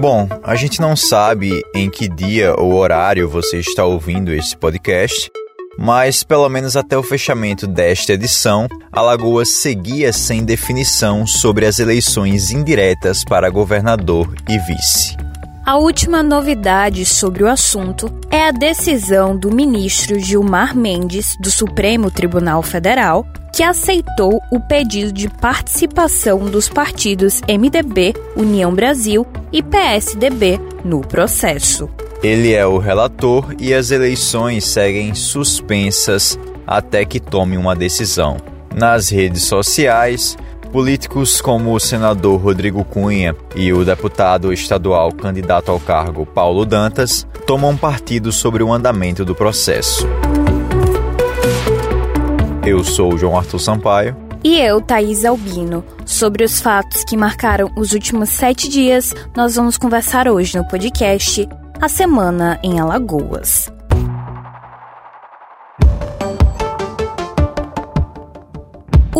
Bom, a gente não sabe em que dia ou horário você está ouvindo esse podcast, mas pelo menos até o fechamento desta edição, Alagoas seguia sem definição sobre as eleições indiretas para governador e vice. A última novidade sobre o assunto é a decisão do ministro Gilmar Mendes, do Supremo Tribunal Federal, que aceitou o pedido de participação dos partidos MDB, União Brasil e PSDB no processo. Ele é o relator e as eleições seguem suspensas até que tome uma decisão. Nas redes sociais, políticos como o senador Rodrigo Cunha e o deputado estadual candidato ao cargo Paulo Dantas tomam partido sobre o andamento do processo. Eu sou João Arthur Sampaio. E eu, Thaís Albino. Sobre os fatos que marcaram os últimos sete dias, nós vamos conversar hoje no podcast A Semana em Alagoas.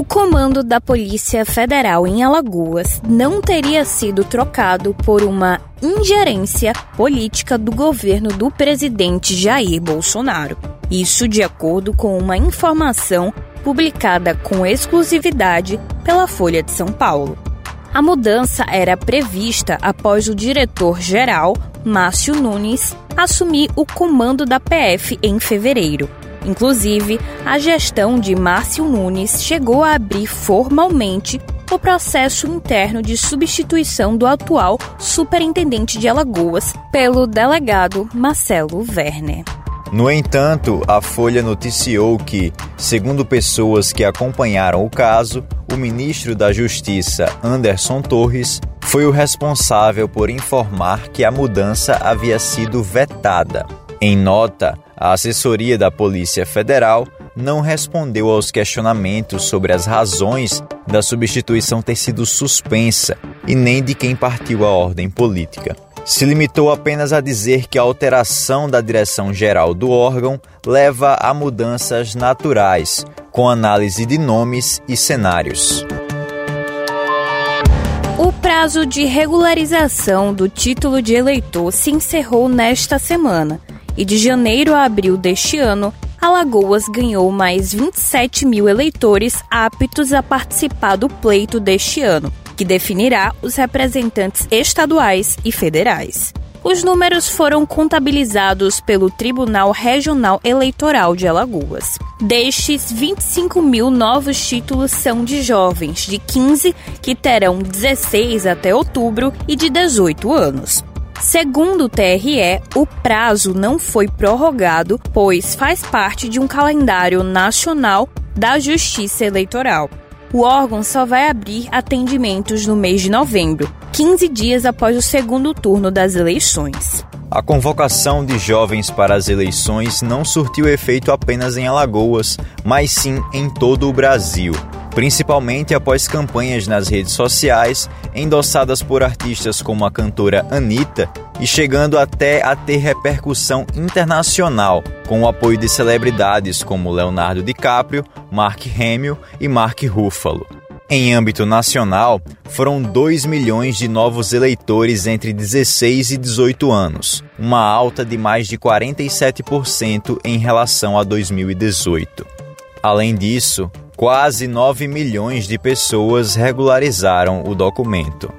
O comando da Polícia Federal em Alagoas não teria sido trocado por uma ingerência política do governo do presidente Jair Bolsonaro. Isso de acordo com uma informação publicada com exclusividade pela Folha de São Paulo. A mudança era prevista após o diretor-geral, Márcio Nunes, assumir o comando da PF em fevereiro. Inclusive, a gestão de Márcio Nunes chegou a abrir formalmente o processo interno de substituição do atual superintendente de Alagoas pelo delegado Marcelo Werner. No entanto, a Folha noticiou que, segundo pessoas que acompanharam o caso, o ministro da Justiça, Anderson Torres, foi o responsável por informar que a mudança havia sido vetada. Em nota, a assessoria da Polícia Federal não respondeu aos questionamentos sobre as razões da substituição ter sido suspensa e nem de quem partiu a ordem política se limitou apenas a dizer que a alteração da direção geral do órgão leva a mudanças naturais, com análise de nomes e cenários. O prazo de regularização do título de eleitor se encerrou nesta semana e de janeiro a abril deste ano, Alagoas ganhou mais 27 mil eleitores aptos a participar do pleito deste ano que definirá os representantes estaduais e federais. Os números foram contabilizados pelo Tribunal Regional Eleitoral de Alagoas. Destes, 25 mil novos títulos são de jovens de 15, que terão 16 até outubro, e de 18 anos. Segundo o TRE, o prazo não foi prorrogado, pois faz parte de um calendário nacional da Justiça Eleitoral o órgão só vai abrir atendimentos no mês de novembro, 15 dias após o segundo turno das eleições. A convocação de jovens para as eleições não surtiu efeito apenas em Alagoas, mas sim em todo o Brasil principalmente após campanhas nas redes sociais endossadas por artistas como a cantora Anitta e chegando até a ter repercussão internacional, com o apoio de celebridades como Leonardo DiCaprio, Mark Hamill e Mark Ruffalo. Em âmbito nacional, foram 2 milhões de novos eleitores entre 16 e 18 anos, uma alta de mais de 47% em relação a 2018. Além disso, quase 9 milhões de pessoas regularizaram o documento.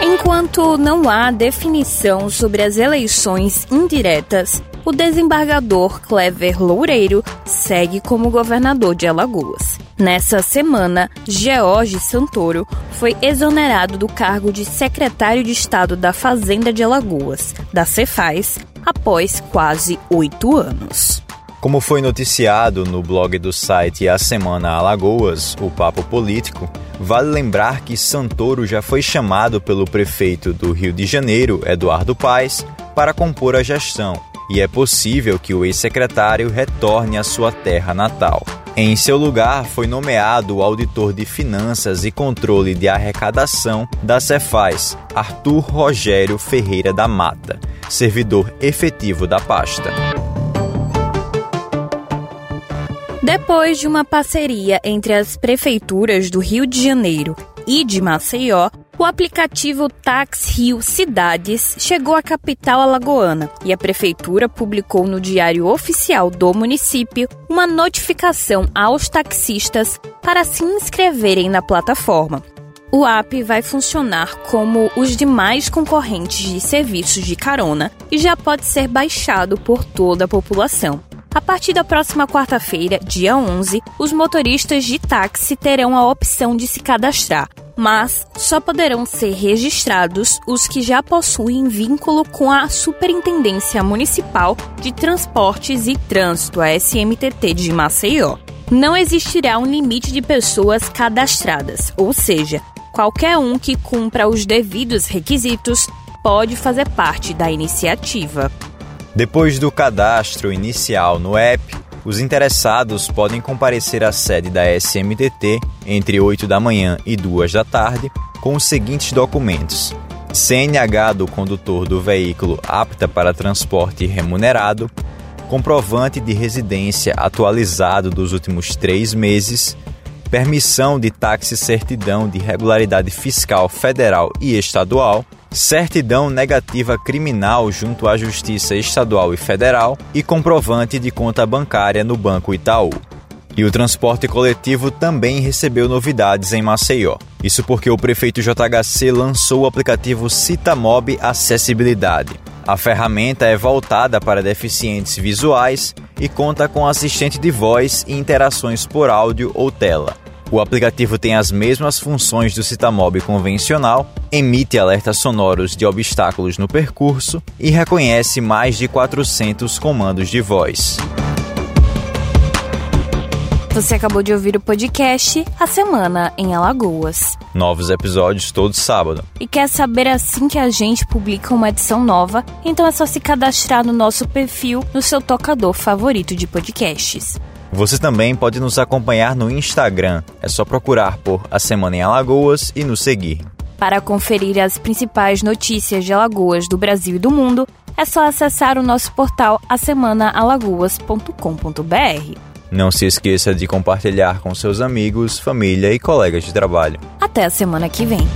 Enquanto não há definição sobre as eleições indiretas, o desembargador Clever Loureiro segue como governador de Alagoas. Nessa semana, George Santoro foi exonerado do cargo de secretário de Estado da Fazenda de Alagoas, da Cefaz, após quase oito anos. Como foi noticiado no blog do site A Semana Alagoas, o Papo Político, vale lembrar que Santoro já foi chamado pelo prefeito do Rio de Janeiro, Eduardo Paes, para compor a gestão, e é possível que o ex-secretário retorne à sua terra natal. Em seu lugar, foi nomeado o auditor de finanças e controle de arrecadação da Cefaz, Arthur Rogério Ferreira da Mata, servidor efetivo da pasta. Depois de uma parceria entre as prefeituras do Rio de Janeiro e de Maceió, O aplicativo Tax Rio Cidades chegou à capital alagoana e a prefeitura publicou no Diário Oficial do município uma notificação aos taxistas para se inscreverem na plataforma. O app vai funcionar como os demais concorrentes de serviços de carona e já pode ser baixado por toda a população. A partir da próxima quarta-feira, dia 11, os motoristas de táxi terão a opção de se cadastrar, mas só poderão ser registrados os que já possuem vínculo com a Superintendência Municipal de Transportes e Trânsito, a SMTT de Maceió. Não existirá um limite de pessoas cadastradas, ou seja, qualquer um que cumpra os devidos requisitos pode fazer parte da iniciativa. Depois do cadastro inicial no app, os interessados podem comparecer à sede da SMTT entre 8 da manhã e 2 da tarde com os seguintes documentos: CNH do condutor do veículo apta para transporte remunerado, comprovante de residência atualizado dos últimos três meses, permissão de táxi certidão de regularidade fiscal federal e estadual certidão negativa criminal junto à Justiça Estadual e Federal e comprovante de conta bancária no Banco Itaú. E o transporte coletivo também recebeu novidades em Maceió. Isso porque o prefeito JHC lançou o aplicativo Citamob Acessibilidade. A ferramenta é voltada para deficientes visuais e conta com assistente de voz e interações por áudio ou tela. O aplicativo tem as mesmas funções do Citamob convencional, emite alertas sonoros de obstáculos no percurso e reconhece mais de 400 comandos de voz. Você acabou de ouvir o podcast A Semana em Alagoas. Novos episódios todo sábado. E quer saber assim que a gente publica uma edição nova? Então é só se cadastrar no nosso perfil no seu tocador favorito de podcasts. Você também pode nos acompanhar no Instagram. É só procurar por A Semana em Alagoas e nos seguir. Para conferir as principais notícias de Alagoas do Brasil e do mundo, é só acessar o nosso portal asemanaalagoas.com.br. Não se esqueça de compartilhar com seus amigos, família e colegas de trabalho. Até a semana que vem.